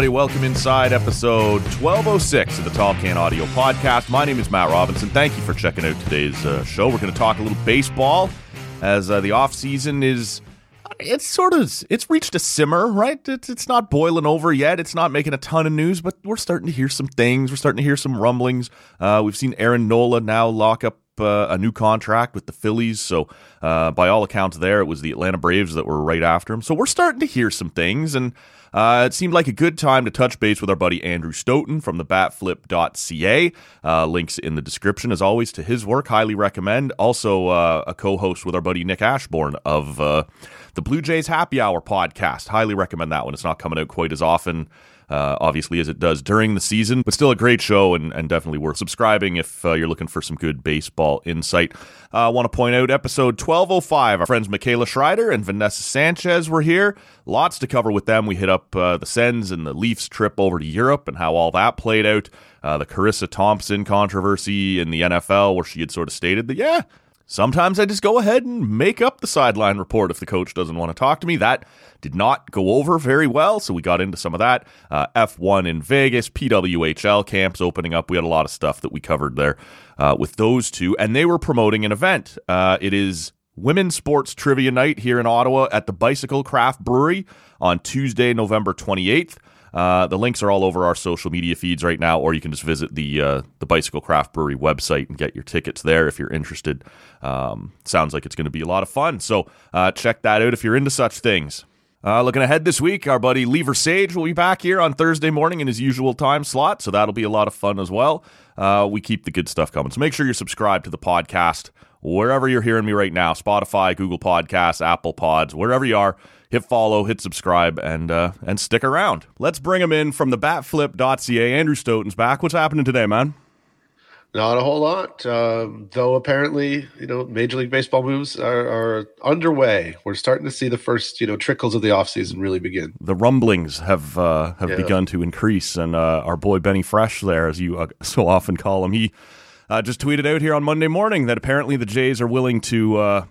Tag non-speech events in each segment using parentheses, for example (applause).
Everybody. Welcome inside episode 1206 of the Tall Can Audio Podcast. My name is Matt Robinson. Thank you for checking out today's uh, show. We're going to talk a little baseball as uh, the off season is. It's sort of it's reached a simmer, right? It's, it's not boiling over yet. It's not making a ton of news, but we're starting to hear some things. We're starting to hear some rumblings. Uh, we've seen Aaron Nola now lock up uh, a new contract with the Phillies. So, uh, by all accounts, there it was the Atlanta Braves that were right after him. So, we're starting to hear some things, and uh, it seemed like a good time to touch base with our buddy Andrew Stoeten from the batflip.ca. Uh, links in the description, as always, to his work. Highly recommend. Also, uh, a co host with our buddy Nick Ashbourne of uh, the Blue Jays Happy Hour podcast. Highly recommend that one. It's not coming out quite as often uh, obviously, as it does during the season, but still a great show and, and definitely worth subscribing if uh, you're looking for some good baseball insight. Uh, I want to point out episode 1205. Our friends Michaela Schreider and Vanessa Sanchez were here. Lots to cover with them. We hit up uh, the Sens and the Leafs trip over to Europe and how all that played out. Uh, the Carissa Thompson controversy in the NFL, where she had sort of stated that, yeah, Sometimes I just go ahead and make up the sideline report if the coach doesn't want to talk to me. That did not go over very well, so we got into some of that. Uh, F1 in Vegas, PWHL camps opening up. We had a lot of stuff that we covered there uh, with those two, and they were promoting an event. Uh, it is Women's Sports Trivia Night here in Ottawa at the Bicycle Craft Brewery on Tuesday, November 28th. Uh, the links are all over our social media feeds right now, or you can just visit the uh, the Bicycle Craft Brewery website and get your tickets there if you're interested. Um, sounds like it's going to be a lot of fun, so uh, check that out if you're into such things. Uh, looking ahead this week, our buddy Lever Sage will be back here on Thursday morning in his usual time slot, so that'll be a lot of fun as well. Uh, we keep the good stuff coming, so make sure you're subscribed to the podcast wherever you're hearing me right now Spotify, Google Podcasts, Apple Pods, wherever you are hit follow, hit subscribe, and uh, and stick around. Let's bring him in from the batflip.ca. Andrew Stoeten's back. What's happening today, man? Not a whole lot, uh, though. Apparently, you know, Major League Baseball moves are, are, underway. We're starting to see the first, you know, trickles of the offseason really begin. The rumblings have uh, have yeah. begun to increase, and uh, our boy Benny Fresh, there, as you uh, so often call him, he uh, just tweeted out here on Monday morning that apparently the Jays are willing to uh,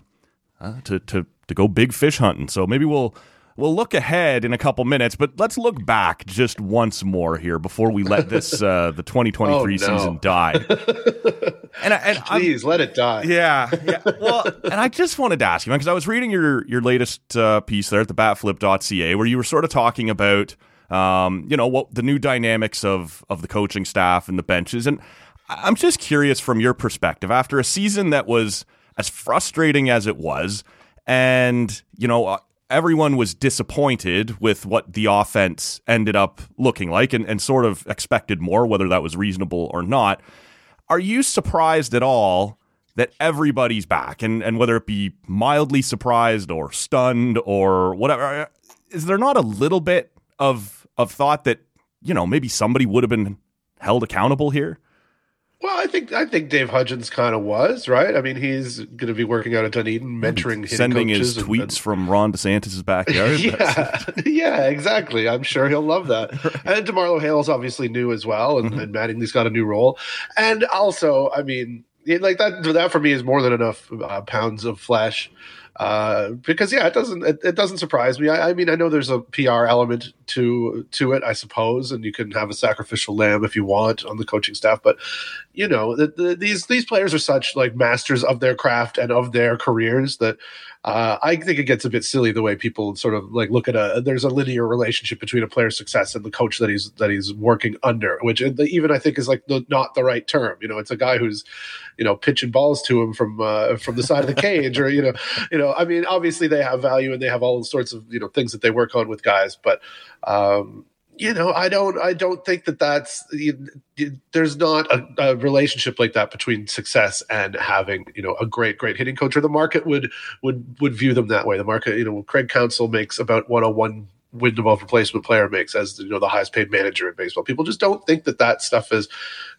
to to to go big fish hunting. So maybe we'll we'll look ahead in a couple minutes, but let's look back just once more here before we let this uh, (laughs) the 2023 oh, no. season die. (laughs) and, and please I'm, let it die. Yeah, yeah. Well, and I just wanted to ask you because I was reading your your latest uh, piece there at the Batflip.ca where you were sort of talking about um, you know what the new dynamics of of the coaching staff and the benches, and I'm just curious from your perspective after a season that was as frustrating as it was and you know uh, everyone was disappointed with what the offense ended up looking like and, and sort of expected more whether that was reasonable or not are you surprised at all that everybody's back? And, and whether it be mildly surprised or stunned or whatever uh, is there not a little bit of of thought that you know maybe somebody would have been held accountable here well, I think I think Dave Hudgens kind of was right. I mean, he's going to be working out at Dunedin, mentoring, sending his and, tweets and, from Ron DeSantis' backyard. (laughs) yeah, yeah, exactly. I'm sure he'll love that. (laughs) And DeMarlo Hale's obviously new as well, and, mm-hmm. and Mattingly's got a new role. And also, I mean, like that. That for me is more than enough uh, pounds of flesh uh, because yeah, it doesn't it, it doesn't surprise me. I, I, mean, I know there's a PR element to to it, I suppose, and you can have a sacrificial lamb if you want on the coaching staff. But you know, the, the, these these players are such like masters of their craft and of their careers that uh, I think it gets a bit silly the way people sort of like look at a there's a linear relationship between a player's success and the coach that he's that he's working under, which even I think is like the, not the right term. You know, it's a guy who's you know pitching balls to him from uh, from the side of the cage or you know you know I mean obviously they have value and they have all sorts of you know things that they work on with guys but um, you know I don't I don't think that that's you, you, there's not a, a, relationship like that between success and having you know a great great hitting coach or the market would would would view them that way. The market you know Craig Counsell makes about 101 win replacement player makes as you know the highest paid manager in baseball. People just don't think that that stuff is,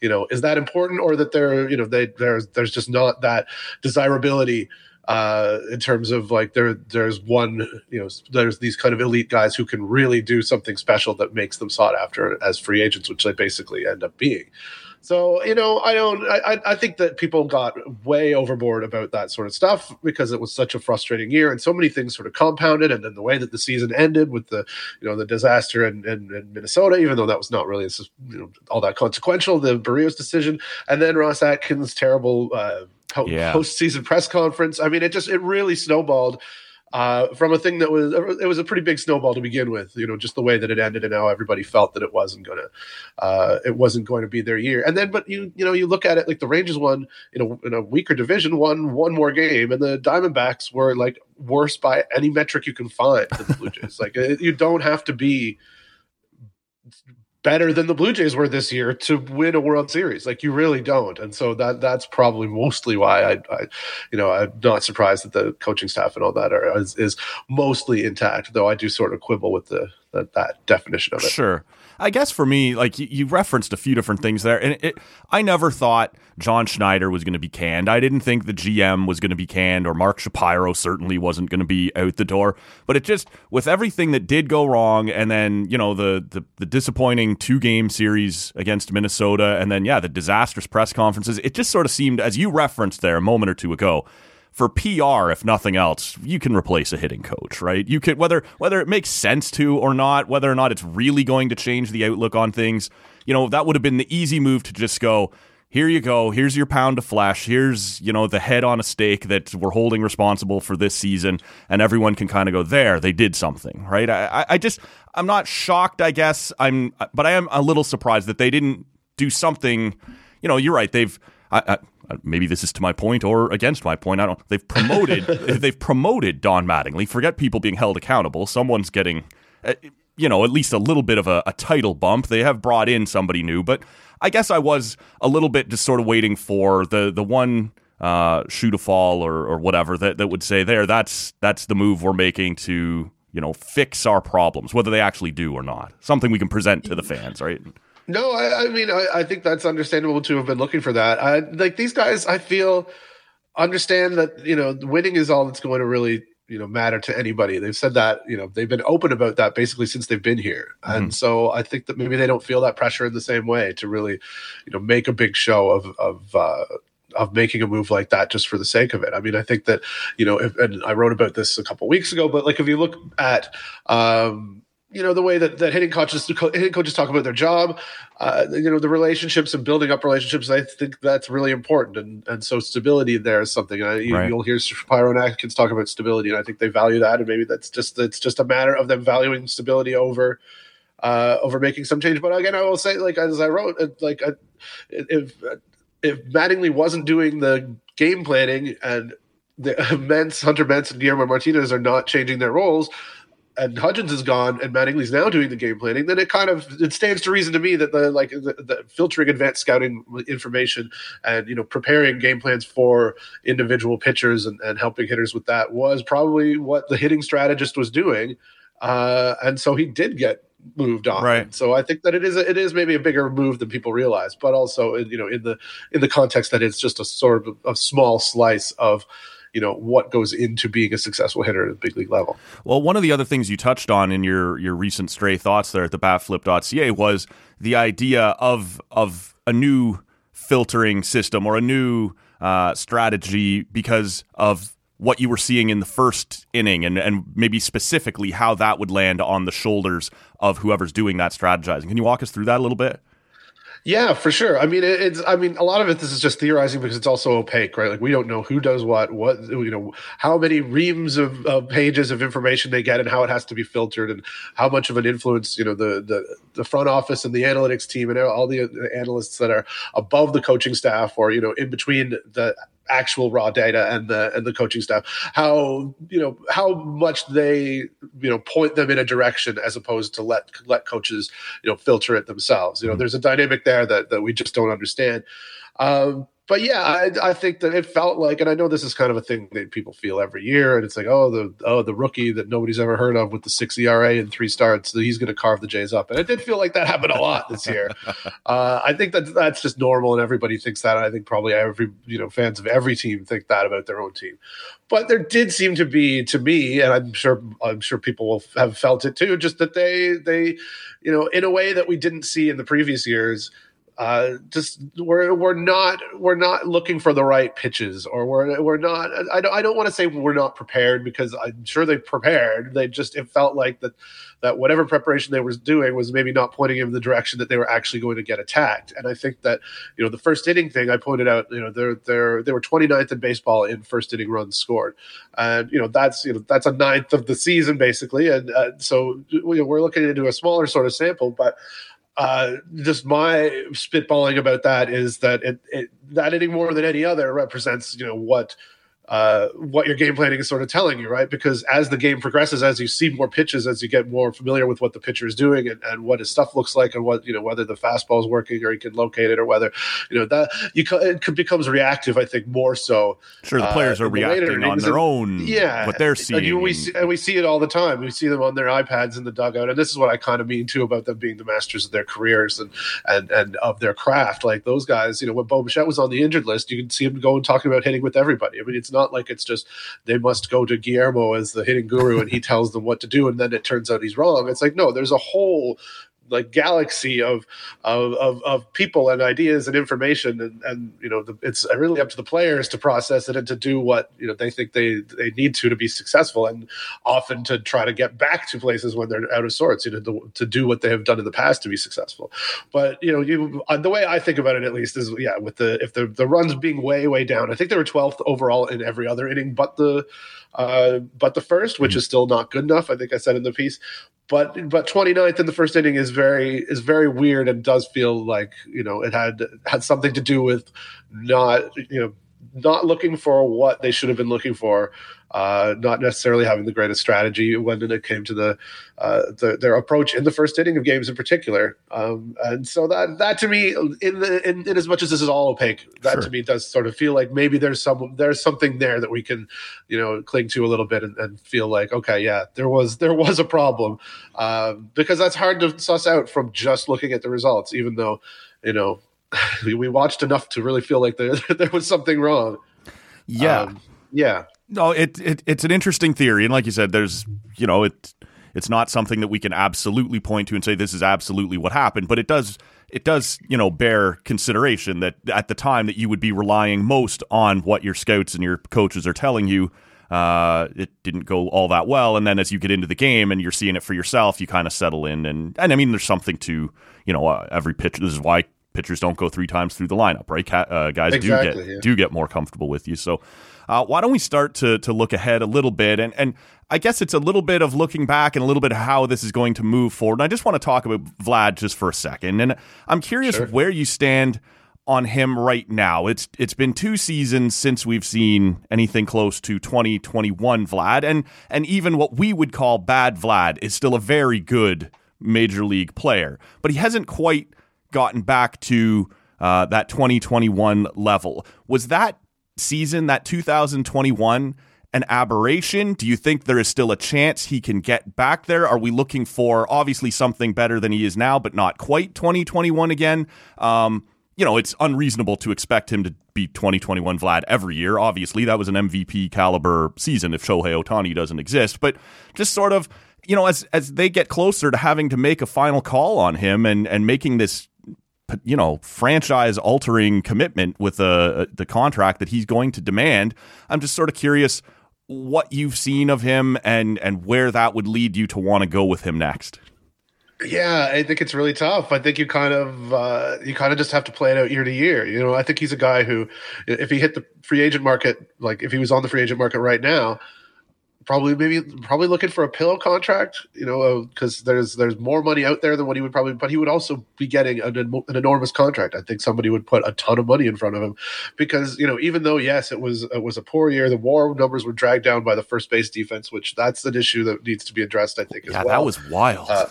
you know, is that important or that they're you know they there's there's just not that desirability uh, in terms of like there there's one you know there's these kind of elite guys who can really do something special that makes them sought after as free agents, which they basically end up being. So you know, I don't. I I think that people got way overboard about that sort of stuff because it was such a frustrating year, and so many things sort of compounded. And then the way that the season ended with the you know the disaster in, in, in Minnesota, even though that was not really you know all that consequential, the Berríos decision, and then Ross Atkins' terrible uh, yeah. postseason press conference. I mean, it just it really snowballed uh, from a thing that was it was a pretty big snowball to begin with. You know, just the way that it ended and how everybody felt that it wasn't gonna uh, it wasn't going to be their year. And then, but you you know you look at it like the Rangers won in a in a weaker division, won one more game, and the Diamondbacks were like worse by any metric you can find than the Blue Jays. (laughs) like it, you don't have to be better than the Blue Jays were this year to win a World Series. Like you really don't, and so that that's probably mostly why I, I you know, I'm not surprised that the coaching staff and all that are is, is mostly intact. Though I do sort of quibble with the, the that definition of it. Sure. I guess for me, like you, referenced a few different things there, and it, I never thought John Schneider was going to be canned. I didn't think the GM was going to be canned, or Mark Shapiro certainly wasn't going to be out the door. But it just, with everything that did go wrong, and then you know the the, the disappointing two game series against Minnesota, and then yeah, the disastrous press conferences, it just sort of seemed, as you referenced there a moment or two ago, for PR, if nothing else, you can replace a hitting coach, right? You could whether whether it makes sense to or not, whether or not it's really going to change the outlook on things. You know, that would have been the easy move to just go, here you go, here's your pound of flesh, here's, you know, the head on a stake that we're holding responsible for this season, and everyone can kind of go, there, they did something, right? I, I just I'm not shocked, I guess. I'm but I am a little surprised that they didn't do something. You know, you're right. They've I, I, maybe this is to my point or against my point. I don't. They've promoted. (laughs) they've promoted Don Mattingly. Forget people being held accountable. Someone's getting, uh, you know, at least a little bit of a, a title bump. They have brought in somebody new, but I guess I was a little bit just sort of waiting for the the one uh, shoe to fall or or whatever that that would say there. That's that's the move we're making to you know fix our problems, whether they actually do or not. Something we can present to the fans, right? No, I, I mean, I, I, think that's understandable to have been looking for that. I, like these guys, I feel understand that you know winning is all that's going to really you know matter to anybody. They've said that you know they've been open about that basically since they've been here, mm-hmm. and so I think that maybe they don't feel that pressure in the same way to really you know make a big show of of. Uh, of making a move like that just for the sake of it. I mean, I think that you know, if, and I wrote about this a couple weeks ago, but like if you look at um, you know the way that, that hitting coaches hitting coaches talk about their job uh, you know the relationships and building up relationships i think that's really important. And and so stability there is something uh, you, will hear Shapiro and Atkins talk about stability and i think they value that. And maybe that's just it's just a matter of them valuing stability over uh, over making some change. But again i will say like as i wrote like if if mattingly wasn't doing the game planning and the (laughs) Mense, Hunter Mense, and Guillermo Martinez are not changing their roles and Hudgens is gone and Mattingly's now doing the game planning, then it kind of it stands to reason to me that the like the, the, filtering advanced scouting information and you know preparing game plans for individual pitchers and, and helping hitters with that was probably what the hitting strategist was doing. Uh, and so he did get moved on. Right. So I think that it is it is maybe a bigger move than people realize, but also you know in the in the context that it's just a sort of a small slice of you know what goes into being a successful hitter at the big league level. Well, one of the other things you touched on in your your recent stray thoughts there at the batflip.ca was the idea of of a new filtering system or a new uh, strategy because of what you were seeing in the first inning and, and maybe specifically how that would land on the shoulders of whoever's doing that strategizing. Can you walk us through that a little bit? Yeah, for sure. I mean, it's. I mean, a lot of it. This is just theorizing because it's also opaque, right? Like we don't know who does what, what you know, how many reams of, of, pages of information they get, and how it has to be filtered, and how much of an influence you know the the, the front office and the analytics team and all the analysts that are above the coaching staff or you know in between the actual raw data and the and the coaching staff how you know how much they you know point them in a direction as opposed to let let coaches you know filter it themselves you know mm-hmm. there's a dynamic there that that we just don't understand um, but yeah, I, I, think that it felt like, and I know this is kind of a thing that people feel every year, and it's like, oh, the oh the rookie that nobody's ever heard of with the six ERA and three starts, he's going to carve the Jays up, and it did feel like that happened a lot this year. (laughs) uh, I think that that's just normal, and everybody thinks that. And I think probably every you know fans of every team think that about their own team. But there did seem to be, to me, and I'm sure I'm sure people will have felt it too, just that they they, you know, in a way that we didn't see in the previous years uh, just we're we're not we're not looking for the right pitches, or we're we're not. I don't I don't want to say we're not prepared because I'm sure they prepared. They just it felt like that that whatever preparation they were doing was maybe not pointing in the direction that they were actually going to get attacked. And I think that you know the first inning thing I pointed out, you know they're they're they were 29th in baseball in first inning runs scored, and you know that's you know that's a ninth of the season basically, and uh, so you know, we're looking into a smaller sort of sample, but uh, just my spitballing about that is that it, it, that any more than any other represents you know what uh, what your game planning is sort of telling you, right? Because as the game progresses, as you see more pitches, as you get more familiar with what the pitcher is doing and, and what his stuff looks like, and what you know whether the fastball is working or he can locate it, or whether you know that you it becomes reactive. I think more so. Sure, the players uh, are reacting on their own. Yeah, what they're seeing, and we see, and we see it all the time. We see them on their iPads in the dugout, and this is what I kind of mean too about them being the masters of their careers and and and of their craft. Like those guys, you know, when Bo Bichette was on the injured list, you can see him going talking about hitting with everybody. I mean, it's not not like it's just they must go to Guillermo as the hitting guru and he tells them what to do and then it turns out he's wrong. It's like no, there's a whole like galaxy of of, of, of people and ideas and information. And, and you know the, it's really up to the players to process it and to do what you know they think they they need to to be successful and often to try to get back to places when they're out of sorts you know to, to do what they have done in the past to be successful. But you know you the way I think about it at least is yeah with the if the the runs being way way down I think they were 12th overall in every other inning but the uh, but the first, which is still not good enough. I think I said in the piece, but but 29th in the first inning is very is very weird and does feel like you know it had had something to do with not you know not looking for what they should have been looking for uh, not necessarily having the greatest strategy when it came to the, uh, the their approach in the first inning of games in particular. Um, and so that that to me, in the in, in, as much as this is all opaque, that sure. to me does sort of feel like maybe there's some there's something there that we can, you know, cling to a little bit and, and feel like okay, yeah, there was there was a problem um, because that's hard to suss out from just looking at the results, even though you know (laughs) we watched enough to really feel like there (laughs) there was something wrong. Yeah. Um, yeah. No, it, it it's an interesting theory, and like you said, there's you know it it's not something that we can absolutely point to and say this is absolutely what happened, but it does it does you know bear consideration that at the time that you would be relying most on what your scouts and your coaches are telling you. Uh, it didn't go all that well, and then as you get into the game and you're seeing it for yourself, you kind of settle in, and and I mean, there's something to you know uh, every pitch. This is why pitchers don't go three times through the lineup, right? Uh, guys exactly, do get yeah. do get more comfortable with you, so uh, why don't we start to to look ahead a little bit? And and I guess it's a little bit of looking back and a little bit of how this is going to move forward. And I just want to talk about Vlad just for a second. And I'm curious sure. where you stand on him right now. It's it's been two seasons since we've seen anything close to 2021 Vlad, and and even what we would call bad Vlad is still a very good major league player, but he hasn't quite gotten back to uh, that 2021 level. Was that season, that 2021, an aberration? Do you think there is still a chance he can get back there? Are we looking for obviously something better than he is now, but not quite 2021 again? Um, you know, it's unreasonable to expect him to be 2021 Vlad every year. Obviously, that was an MVP caliber season if Shohei Ohtani doesn't exist. But just sort of, you know, as as they get closer to having to make a final call on him and and making this you know franchise altering commitment with uh, the contract that he's going to demand. I'm just sort of curious what you've seen of him and and where that would lead you to want to go with him next. Yeah, I think it's really tough. I think you kind of uh, you kind of just have to play it out year to year. You know, I think he's a guy who, if he hit the free agent market, like if he was on the free agent market right now, probably maybe probably looking for a pillow contract, you know, because uh, there's there's more money out there than what he would probably, but he would also be getting an, an, enormous contract. I think somebody would put a ton of money in front of him because you know even though yes it was it was a poor year, the WAR numbers were dragged down by the first base defense, which that's an issue that needs to be addressed. I think as yeah, well. that was wild. uh,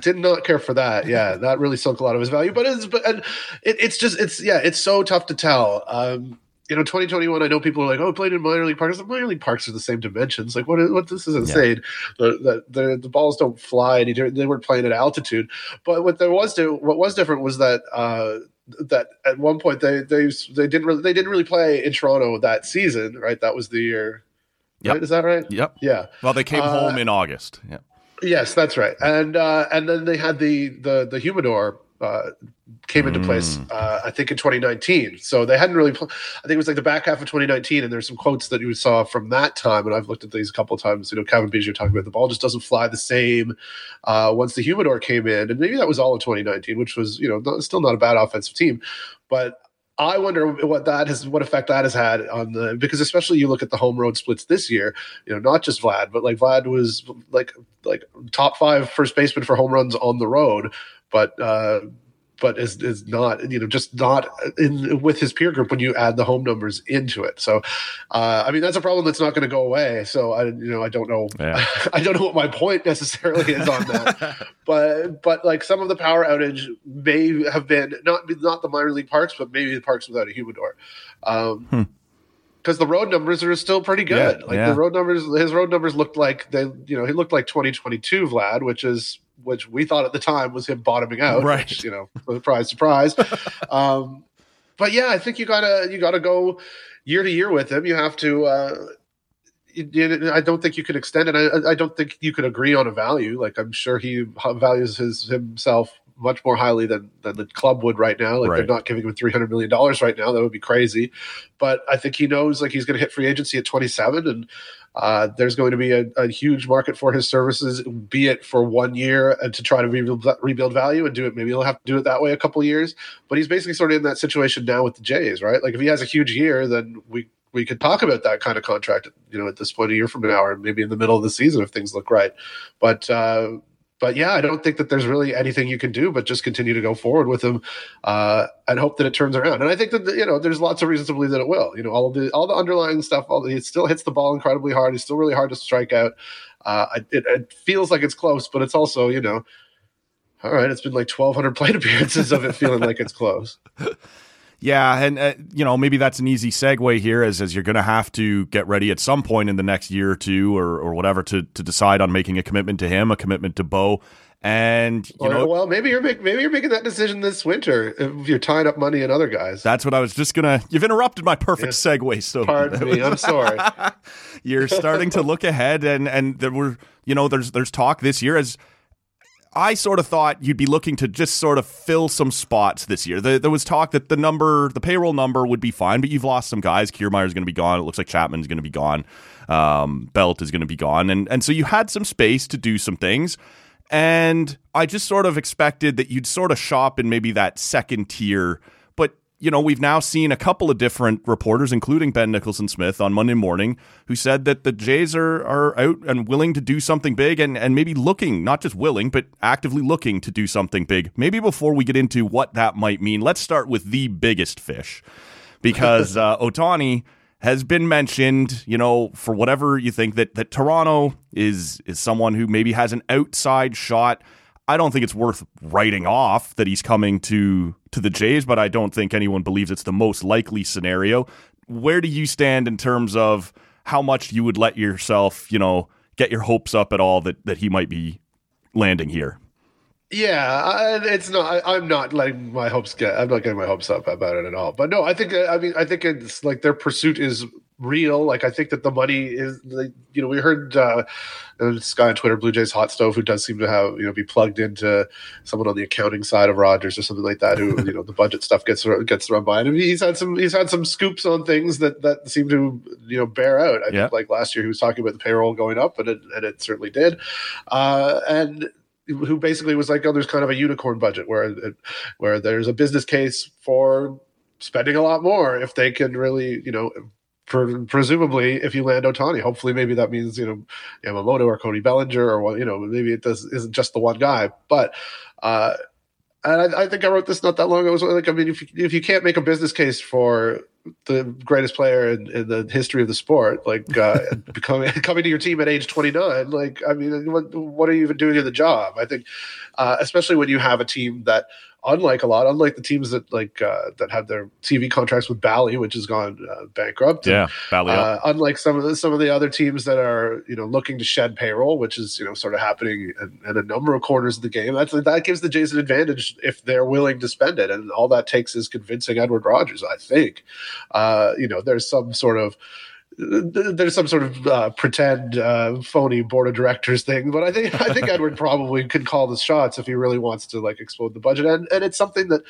did not care for that. Yeah, that really sunk a lot of his value. But it's but and it, it's just it's yeah it's so tough to tell. Um, you know, 2021, I know people are like, oh, played in minor league parks. The minor league parks are the same dimensions. Like, what? What? This is insane. Yeah. The, the, the, the balls don't fly. Any, different. they weren't playing at altitude. But what there was to, what was different was that uh, that at one point they they they didn't really they didn't really play in Toronto that season. Right? That was the year. Yep. Right? Is that right? Yep. Yeah. Well, they came uh, home in August. Yeah. Yes, that's right. And uh, and then they had the the the humidor uh, came into place, Mm. uh, I think in 2019. So they hadn't really. Pl- I think it was like the back half of 2019, and there's some quotes that you saw from that time, and I've looked at these a couple of times. You know, Cavan Biggio talking about the ball just doesn't fly the same uh, once the humidor came in, and maybe that was all of 2019, which was you know not, still not a bad offensive team, but. I wonder what that has, what effect that has had on the because especially you look at the home road splits this year, you know, not just Vlad, but like Vlad was like like top five first baseman for home runs on the road, but uh, but is is not you know just not in with his peer group when you add the home numbers into it. So, uh, I mean that's a problem that's not going to go away. So I you know I don't know Yeah. (laughs) I don't know what my point necessarily is on that, (laughs) but but like some of the power outage may have been not not the minor league parks, but maybe the parks without a humidor. Um, Hmm. because the road numbers are still pretty good. Yeah, like yeah. the road numbers, his road numbers looked like they, you know, he looked like 2022 Vlad, which is which we thought at the time was him bottoming out. Right. Which, you know, surprise, surprise. (laughs) um, but yeah, I think you gotta you gotta go year to year with him. You have to. Uh, I don't think you could extend it. I, I don't think you could agree on a value. Like I'm sure he values his himself much more highly than than the club would right now. Like Right. they're not giving him three hundred million dollars right now. That would be crazy. But I think he knows like he's going to hit free agency at 27, and uh, there's going to be a, a huge market for his services, be it for one year and to try to rebuild, rebuild value and do it. Maybe he'll have to do it that way a couple years. But he's basically sort of in that situation now with the Jays, right? Like if he has a huge year, then we we could talk about that kind of contract, you know, at this point a year from now, or maybe in the middle of the season if things look right. But uh, but yeah, I don't think that there's really anything you can do but just continue to go forward with him uh, and hope that it turns around. And I think that you know there's lots of reasons to believe that it will. You know, all the all the underlying stuff. All the, he still hits the ball incredibly hard. He's still really hard to strike out. Uh, it, it feels like it's close, but it's also you know. All right, it's been like 1,200 plate (laughs) appearances of it feeling like it's close. (laughs) Yeah, and uh, you know maybe that's an easy segue here, as as you're going to have to get ready at some point in the next year or two, or or whatever, to to decide on making a commitment to him, a commitment to Bo, and you know well, maybe you're make, maybe you're making that decision this winter if you're tying up money in other guys. that's what I was just gonna. You've interrupted my perfect segue, so Pardon me, I'm sorry. (laughs) you're starting to look ahead, and and there were you know there's there's talk this year as. I sort of thought you'd be looking to just sort of fill some spots this year. The, there was talk that the number, the payroll number would be fine, but you've lost some guys. Kiermaier's going to be gone. It looks like Chapman's going to be gone. Um, Belt is going to be gone, and and so you had some space to do some things. And I just sort of expected that you'd sort of shop in maybe that second tier. You know, we've now seen a couple of different reporters, including Ben Nicholson Smith on Monday morning, who said that the Jays are, are out and willing to do something big and, and maybe looking, not just willing, but actively looking to do something big. Maybe before we get into what that might mean, let's start with the biggest fish because (laughs) uh, Ohtani has been mentioned, you know, for whatever you think that that Toronto is is someone who maybe has an outside shot. I don't think it's worth writing off that he's coming to to the Jays, but I don't think anyone believes it's the most likely scenario. Where do you stand in terms of how much you would let yourself, you know, get your hopes up at all that that he might be landing here? Yeah, it's not. I, I'm not letting my hopes get. I'm not getting my hopes up about it at all. But no, I think. I mean, I think it's like their pursuit is real. Like I think that the money is. Like, you know, we heard uh, this guy on Twitter, Blue Jays Hot Stove, who does seem to have you know be plugged into someone on the accounting side of Rogers or something like that. Who you know the budget stuff gets gets run by, and he's had some he's had some scoops on things that that seem to you know bear out. I Yeah. think like last year he was talking about the payroll going up, and it and it certainly did. Uh, and who basically was like, oh, there's kind of a unicorn budget where where there's a business case for spending a lot more if they can really, you know, for, presumably if you land Ohtani, hopefully maybe that means you know Yamamoto or Cody Bellinger or what you know maybe it does isn't just the one guy, but. uh and I, I think I wrote this not that long ago. Was like, I mean, if you, if you can't make a business case for the greatest player in, in the history of the sport, like uh, (laughs) becoming coming to your team at age 29, like, I mean, what, what are you even doing in the job? I think, uh, especially when you have a team that, unlike a lot, unlike the teams that like uh, that have their TV contracts with Bally, which has gone uh, bankrupt. Yeah, Valley up. uh, unlike some of the some of the other teams that are you know looking to shed payroll, which is you know sort of happening in, in a number of corners of the game, that's that gives the Jays an advantage if they're willing to spend it, and all that takes is convincing Edward Rogers. I think, uh, you know, there's some sort of there's some sort of uh, pretend uh, phony board of directors thing, but I think I think (laughs) Edward probably could call the shots if he really wants to like explode the budget, and and it's something that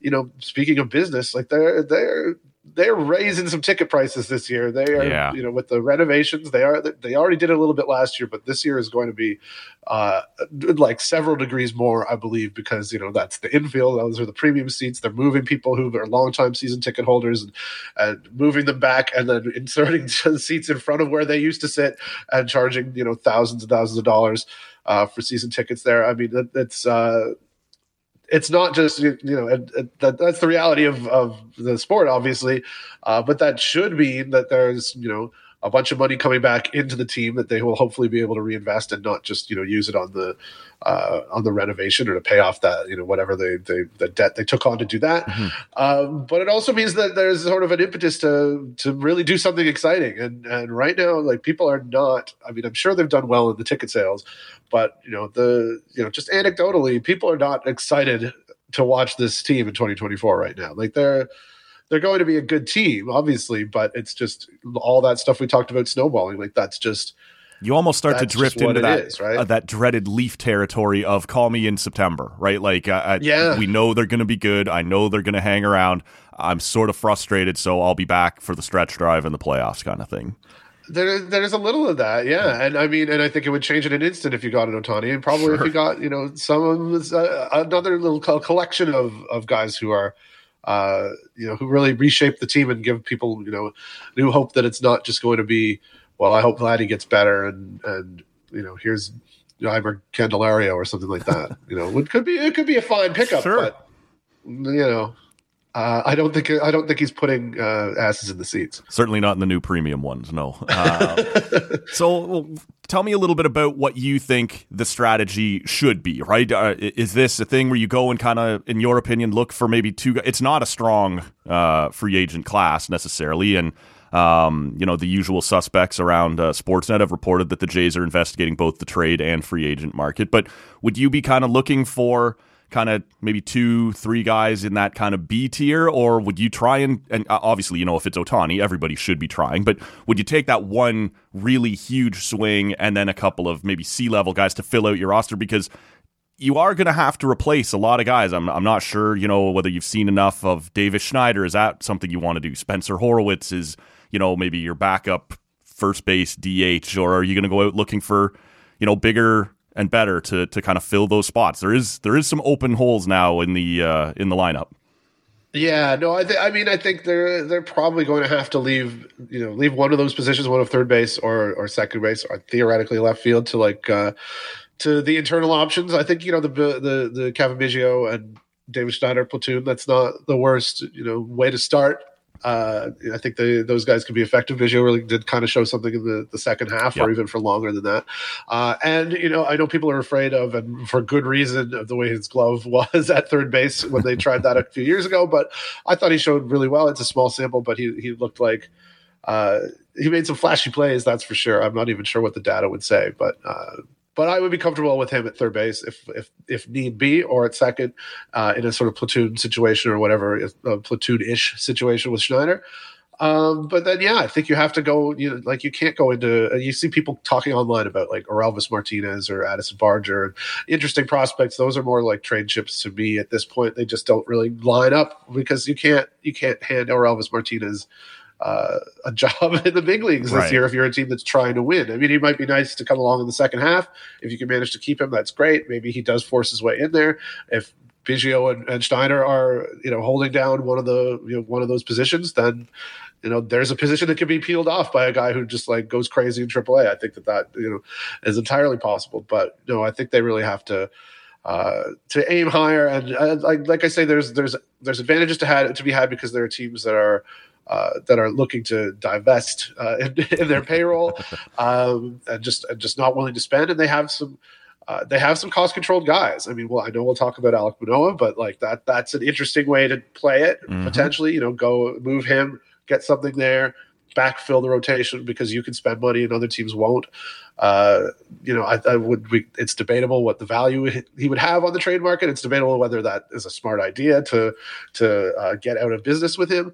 you know, speaking of business, like they're they're they're raising some ticket prices this year. They are, yeah. you know, with the renovations, they are. They already did a little bit last year, but this year is going to be uh, like several degrees more, I believe, because you know that's the infield. Those are the premium seats. They're moving people who are longtime season ticket holders and, and moving them back, and then inserting (laughs) seats in front of where they used to sit and charging you know thousands and thousands of dollars uh, for season tickets. There, I mean, it, it's. Uh, it's not just you know it, it, that, that's the reality of, of the sport obviously. Uh, but that should mean that there's you know a bunch of money coming back into the team that they will hopefully be able to reinvest and not just you know use it on the uh, on the renovation or to pay off that you know whatever they, they the debt they took on to do that. Mm-hmm. Um, but it also means that there's sort of an impetus to to really do something exciting. And and right now, like people are not. I mean, I'm sure they've done well in the ticket sales, but you know the you know just anecdotally, people are not excited to watch this team in 2024 right now. Like they're they're going to be a good team, obviously, but it's just all that stuff we talked about snowballing. Like that's just you almost start to drift into that is, right? uh, that dreaded Leaf territory of call me in September, right? Like, uh, yeah, we know they're going to be good. I know they're going to hang around. I'm sort of frustrated, so I'll be back for the stretch drive and the playoffs, kind of thing. There, there's a little of that, yeah. And I mean, and I think it would change in an instant if you got an Ohtani, and probably sure. if you got, you know, some uh, another little collection of of guys who are uh, you know, who really reshape the team and give people, you know, new hope that it's not just going to be, well, I hope Vladdy gets better and and you know, here's Jeimer Candelario or something like that. (laughs) you know, it could be it could be a fine pickup, sure. but you know, uh, I don't think I don't think he's putting uh, asses in the seats. Certainly not in the new premium ones. No. (laughs) Uh, so, well, tell me a little bit about what you think the strategy should be. Right? Uh, is this a thing where you go and kind of, in your opinion, look for maybe two? It's not a strong uh, free agent class necessarily, and um, you know the usual suspects around uh, Sportsnet have reported that the Jays are investigating both the trade and free agent market. But would you be kind of looking for? Kind of maybe two, three guys in that kind of B tier, or would you try and and uh, obviously you know if it's Ohtani, everybody should be trying, but would you take that one really huge swing and then a couple of maybe C level guys to fill out your roster because you are going to have to replace a lot of guys. I'm I'm not sure you know whether you've seen enough of Davis Schneider. Is that something you want to do? Spencer Horwitz is you know maybe your backup first base DH, or are you going to go out looking for you know bigger and better to to kind of fill those spots. There is there is some open holes now in the uh, in the lineup. Yeah, no, I, th- I mean, I think they're they're probably going to have to leave, you know, leave one of those positions, one of third base or or second base, or theoretically left field to like uh, to the internal options. I think you know the the the Cavan Biggio and Davis Schneider platoon. That's not the worst, you know, way to start uh, I think they, those guys could be effective. Biggio really did kind of show something in the, the second half, yep. or even for longer than that. Uh, and you know, I know people are afraid of, and for good reason, of the way his glove (laughs) was at third base when they tried that a few years ago. But I thought he showed really well. It's a small sample, but he he looked like uh, he made some flashy plays. That's for sure. I'm not even sure what the data would say, but uh, but I would be comfortable with him at third base if if if need be, or at second uh, in a sort of platoon situation or whatever, a platoon ish situation with Schneider. Um, but then, yeah, I think you have to go. You know, like you can't go into. Uh, you see people talking online about like Orelvis Martinez or Addison Barger, interesting prospects. Those are more like trade chips to me at this point. They just don't really line up because you can't you can't hand Orelvis Martinez uh, a (laughs) job in the big leagues this right. year if you're a team that's trying to win. I mean, he might be nice to come along in the second half. If you can manage to keep him, that's great. Maybe he does force his way in there. If Biggio and, and Schneider are, you know, holding down one of the, you know, one of those positions, then, you know, there's a position that can be peeled off by a guy who just like goes crazy in AAA. I think that that, you know, is entirely possible. But, you know, I think they really have to, uh, to aim higher. And uh, like, like I say, there's, there's, there's advantages to had to be had because there are teams that are, uh, that are looking to divest uh, in, in, their payroll (laughs) um, and just and just not willing to spend. And they have some uh, they have some cost controlled guys. I mean, well, I know we'll talk about Alek Manoah, but like that that's an interesting way to play it mm-hmm. potentially. You know, go move him, get something there, backfill the rotation because you can spend money and other teams won't. Uh, you know, I, I would. We, it's debatable what the value he would have on the trade market. It's debatable whether that is a smart idea to to uh, get out of business with him.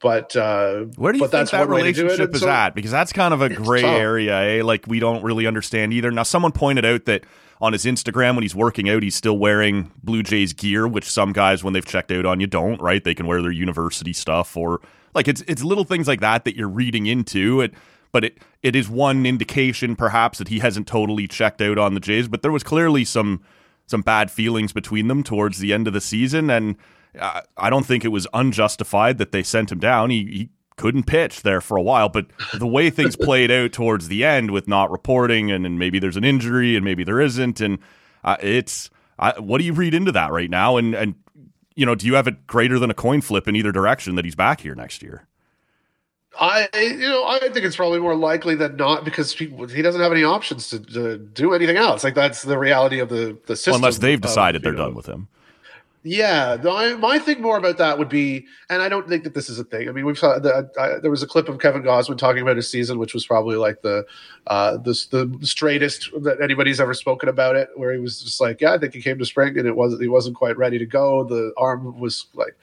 But uh, where do you think that one way to do it, relationship is so- at? Because that's kind of a gray area, eh? Like we don't really understand either. Now, someone pointed out that on his Instagram when he's working out, he's still wearing Blue Jays gear, which some guys, when they've checked out on you, don't. Right? They can wear their university stuff or like it's it's little things like that that you're reading into it. But it it is one indication, perhaps, that he hasn't totally checked out on the Jays. But there was clearly some some bad feelings between them towards the end of the season, and uh, I don't think it was unjustified that they sent him down. He, he couldn't pitch there for a while, but the way (laughs) things played out towards the end with not reporting, and, and maybe there's an injury, and maybe there isn't, and uh, it's uh, what do you read into that right now? And and you know, do you have it greater than a coin flip in either direction that he's back here next year? I, you know, I think it's probably more likely than not because he, he doesn't have any options to, to do anything else. Like that's the reality of the the system. Well, unless they've decided you they're know, done with him. Yeah, my, my thing more about that would be, and I don't think that this is a thing. I mean, we've saw the, I, there was a clip of Kevin Gausman talking about his season, which was probably like the uh, the the straightest that anybody's ever spoken about it, where he was just like, yeah, I think he came to spring and it wasn't he wasn't quite ready to go. The arm was like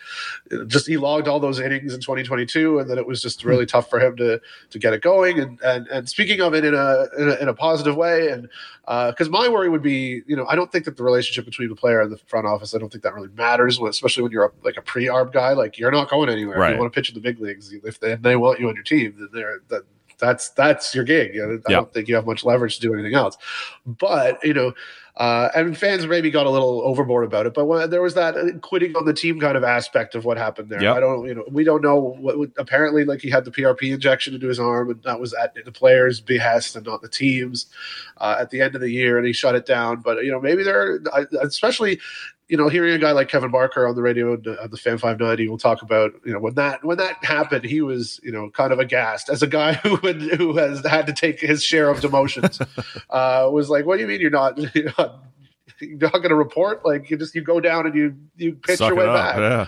just he logged all those innings in 2022, and then it was just really tough for him to to get it going. And and and speaking of it in a in a, in a positive way, and Uh, because my worry would be, you know, I don't think that the relationship between the player and the front office, I don't think that really matters, especially when you're a, like a pre-arb guy. Like you're not going anywhere. If you want to pitch in the big leagues, if they, if they want you on your team, then they're that. That's that's your gig. I don't think you have much leverage to do anything else. But you know, uh, and fans maybe got a little overboard about it. But when, there was that quitting on the team kind of aspect of what happened there. Yep. I don't, you know, we don't know what. Apparently, like he had the PRP injection into his arm, and that was at the player's behest and not the team's. Uh, at the end of the year, and he shut it down. But you know, maybe there, especially. You know, hearing a guy like Kevin Barker on the radio on the, on the Fan 590 will talk about, you know, when that when that happened, he was, you know, kind of aghast as a guy (laughs) who would, who has had to take his share of demotions. (laughs) uh, was like, "What do you mean you're not (laughs) you're not, not going to report? Like you just you go down and you you pitch Suck your way up. back." Yeah.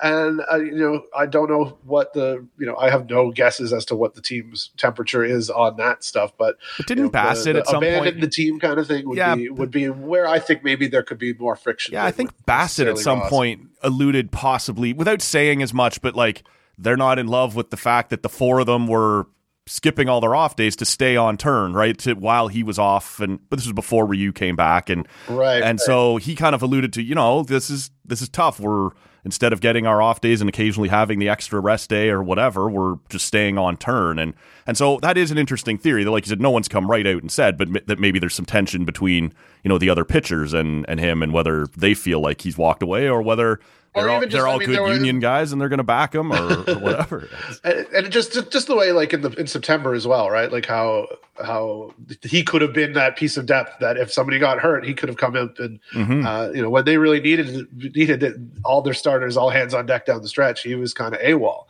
And uh, you know, I don't know what the you know, I have no guesses as to what the team's temperature is on that stuff. But But didn't know, Bassitt the, the at some abandon point? the team kind of thing would Yeah, be would be where I think maybe there could be more friction. Yeah, I think Bassitt at some Ross. point alluded possibly without saying as much, but like they're not in love with the fact that the four of them were skipping all their off days to stay on turn, right? To while he was off and but this was before Ryu came back and right? and so he kind of alluded to, you know, this is this is tough. We're instead of getting our off days and occasionally having the extra rest day or whatever, we're just staying on turn. And and so that is an interesting theory. That, like you said, no one's come right out and said, but m- that maybe there's some tension between you know the other pitchers and and him, and whether they feel like he's walked away or whether. Or They're all, just, they're I mean, good were- union guys, and they're going to back him, or, or (laughs) whatever. and, and just just the way like in the in September as well, right? Like how how he could have been that piece of depth that if somebody got hurt, he could have come out and Mhm. uh, you know when they really needed needed it, all their starters, all hands on deck down the stretch. He was kind of AWOL.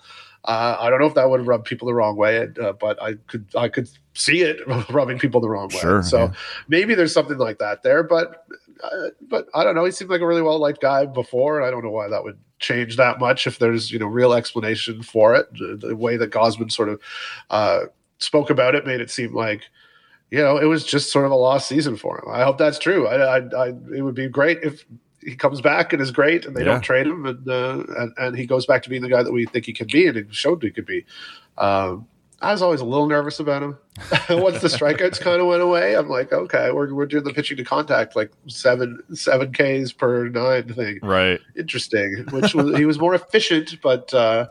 Uh, I don't know if that would rub people the wrong way, uh, but I could I could see it (laughs) rubbing people the wrong way. Sure, so yeah. maybe there's something like that there, but uh, but I don't know. He seemed like a really well liked guy before, and I don't know why that would change that much if there's you know real explanation for it. The, the way that Gausman sort of uh, spoke about it made it seem like you know it was just sort of a lost season for him. I hope that's true. I, I, I it would be great if he comes back and is great, and they Yeah. don't trade him, and, uh, and and he goes back to being the guy that we think he can be, and he showed he could be. Um, I was always a little nervous about him. (laughs) Once the strikeouts kind of went away, I'm like, okay, we're, we're doing the pitching to contact like seven seven Ks per nine thing. right. Interesting. Which was he was more efficient, but uh,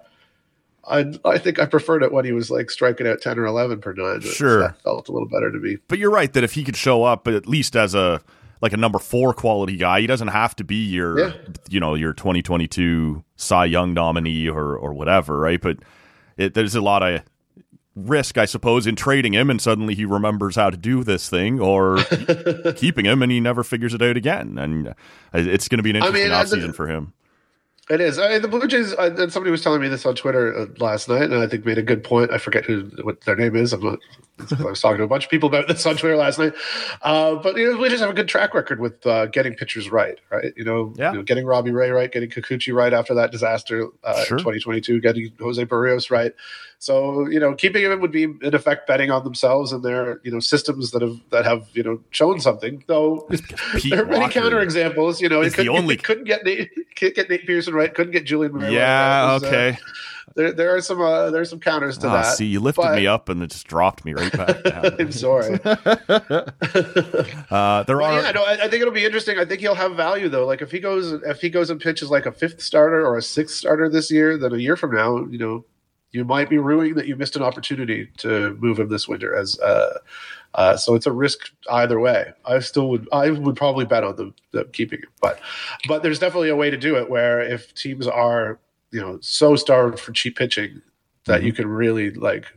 I I think I preferred it when he was like striking out ten or eleven per nine. Sure. that felt a little better to me. But you're right that if he could show up at least as a like a number four quality guy, he doesn't have to be your Yeah. you know your 2022 Cy Young nominee or or whatever, right? But it, there's a lot of risk, I suppose, in trading him, and suddenly he remembers how to do this thing, or (laughs) keeping him and he never figures it out again. And it's going to be an I interesting mean, uh, offseason for him. It is. I the Blue Jays. Uh, and somebody was telling me this on Twitter uh, last night, and I think made a good point. I forget who what their name is. I'm not. I was talking to a bunch of people about this on Twitter last night. Uh, but you know, the Blue Jays have a good track record with uh, getting pitchers right. Right. You know, Yeah. you know, getting Robbie Ray right, getting Kikuchi right after that disaster uh, Sure. in 2022, getting Jose Berríos right. So you know, keeping him would be in effect betting on themselves and their you know systems that have that have you know shown something. Though there are many Walker counter examples. You know, it couldn't, only- couldn't get Nate, get Nate Pearson right. Couldn't get Julian. Murray right. Yeah, That was, uh, okay. there, there are some uh, there are some counters to Ah, that. see, you lifted but- me up and it just dropped me right back down. (laughs) I'm sorry. (laughs) Uh, there Well, are yeah, no, I, I think it'll be interesting. I think he'll have value though. Like if he goes, if he goes and pitches like a fifth starter or a sixth starter this year, then a year from now, you know, you might be ruining that you missed an opportunity to move him this winter. As uh, uh, so, it's a risk either way. I still would, I would probably bet on them, them keeping him, but but there's definitely a way to do it where if teams are, you know, so starved for cheap pitching that you can really like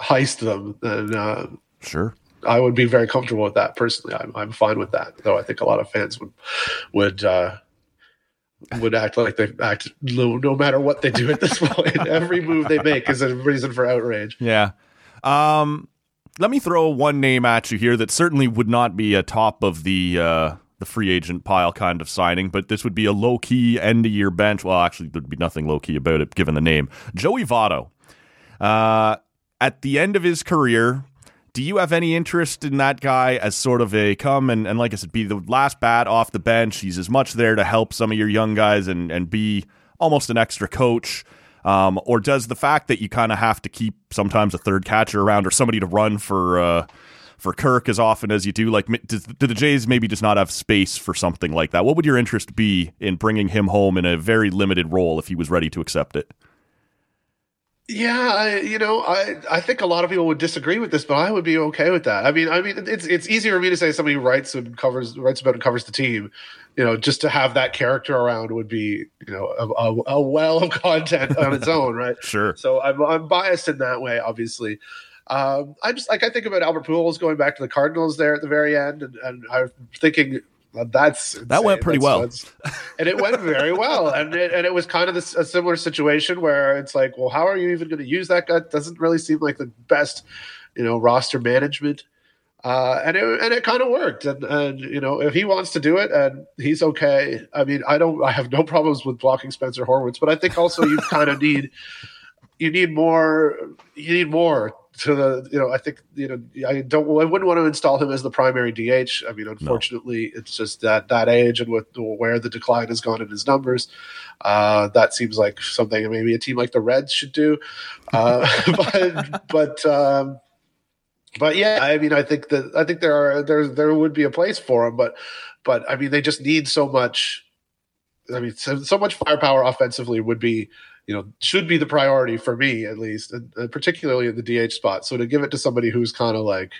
heist them, then. Uh, sure. I would be very comfortable with that personally. I'm I'm fine with that, though. I think a lot of fans would would uh, would act like they act no, no matter what they do at this (laughs) point. Every move they make is a reason for outrage. Yeah. Um, let me throw one name at you here that certainly would not be a top of the uh, the free agent pile kind of signing, but this would be a low key end of year bench. Well, actually, there'd be nothing low key about it given the name. Joey Votto. Uh, at the end of his career, do you have any interest in that guy as sort of a come and, and like I said, be the last bat off the bench? He's as much there to help some of your young guys and, and be almost an extra coach. Um, or does the fact that you kind of have to keep sometimes a third catcher around or somebody to run for uh, for Kirk as often as you do, like does, do the Jays maybe just not have space for something like that? What would your interest be in bringing him home in a very limited role if he was ready to accept it? Yeah, I, you know, I I think a lot of people would disagree with this, but I would be okay with that. I mean, I mean, it's it's easier for me to say somebody writes and covers writes about and covers the team. You know, just to have that character around would be you know a, a, a well of content on its (laughs) own, right? Sure. So I'm I'm biased in that way, obviously. Um, I just like I think about Albert Pujols going back to the Cardinals there at the very end, and, and I'm thinking that's That went pretty That's- well. that's- and it went very well, (laughs) and it, and it was kind of this, a similar situation where it's like, well, how are you even going to use that guy? Doesn't really seem like the best, you know, roster management. Uh, and it and it kind of worked, and and you know if he wants to do it and he's okay. I mean, I don't, I have no problems with blocking Spencer Horwitz, but I think also you kind of (laughs) need you need more you need more to the you know i think you know i don't i wouldn't want to install him as the primary dh i mean unfortunately it's just that that age and with where the decline has gone in his numbers uh that seems like something maybe a team like the reds should do. Uh (laughs) but but um but yeah i mean i think that i think there are there there would be a place for him but but i mean they just need so much i mean so, so much firepower offensively would be you know, should be the priority for me at least, and, and particularly in the DH spot. So to give it to somebody who's kind of like,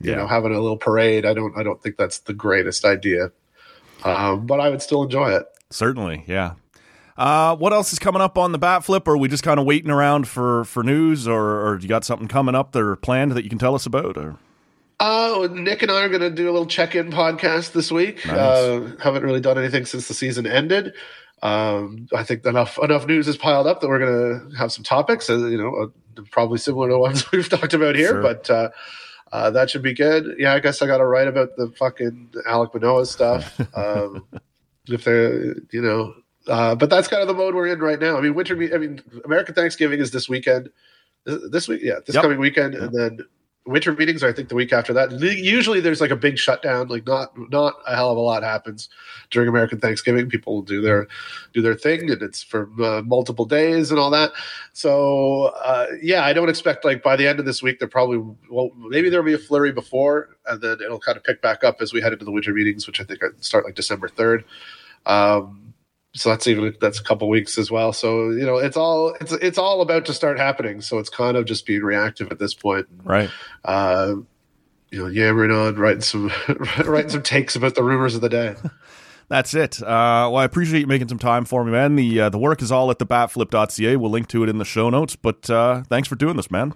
you Yeah. know, having a little parade, I don't, I don't think that's the greatest idea. Um, but I would still enjoy it. Certainly, yeah. Uh, what else is coming up on the bat flip? Or are we just kind of waiting around for, for news, or, or you got something coming up that are planned that you can tell us about? Or Uh, Nick and I are going to do a little check-in podcast this week. Nice. Uh, haven't really done anything since the season ended. Um, I think enough enough news is piled up that we're going to have some topics. Uh, you know, uh, probably similar to ones (laughs) we've talked about here, Sure. but uh, uh, that should be good. Yeah, I guess I got to write about the fucking Alek Manoah stuff. (laughs) Um, if they're, you know, uh, but that's kind of the mode we're in right now. I mean, winter. I mean, American Thanksgiving is this weekend. This week, yeah, this Yep. coming weekend, and then winter meetings are I think the week after that. Usually there's like a big shutdown, like not not a hell of a lot happens during American Thanksgiving. People will do their do their thing, and it's for uh, multiple days and all that. So uh, yeah, I don't expect like by the end of this week there probably well maybe there'll be a flurry before, and then it'll kind of pick back up as we head into the winter meetings, which I think start like December third. Um, so that's even that's a couple weeks as well. So you know, it's all it's it's all about to start happening. So it's kind of just being reactive at this point. right? Uh, you know, yammering on, writing some (laughs) writing some takes about the rumors of the day. (laughs) That's it. Uh, well, I appreciate you making some time for me, man. The uh, the work is all at thebatflip.ca. We'll link to it in the show notes. But uh, thanks for doing this, man.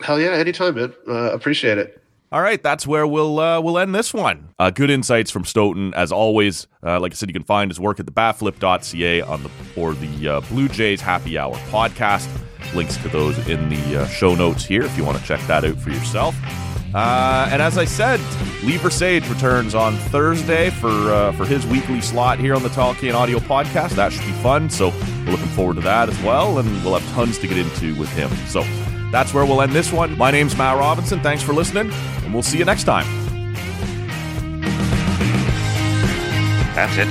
Hell yeah, anytime, man. Uh, appreciate it. All right, that's where we'll uh, we'll end this one. Uh, good insights from Stoeten, as always. Uh, like I said, you can find his work at thebatflip.ca on the or the uh, Blue Jays Happy Hour podcast. Links to those in the uh, show notes here if you want to check that out for yourself. Uh, and as I said, Lever Sage returns on Thursday for for his weekly slot here on the Can Audio Podcast. That should be fun. So we're looking forward to that as well, and we'll have tons to get into with him. So that's where we'll end this one. My name's Matt Robinson. Thanks for listening, and we'll see you next time. That's it.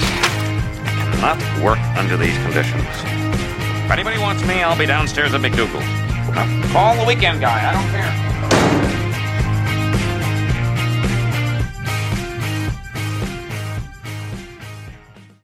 Cannot work under these conditions. If anybody wants me, I'll be downstairs at McDougal. Call the weekend guy. I don't care.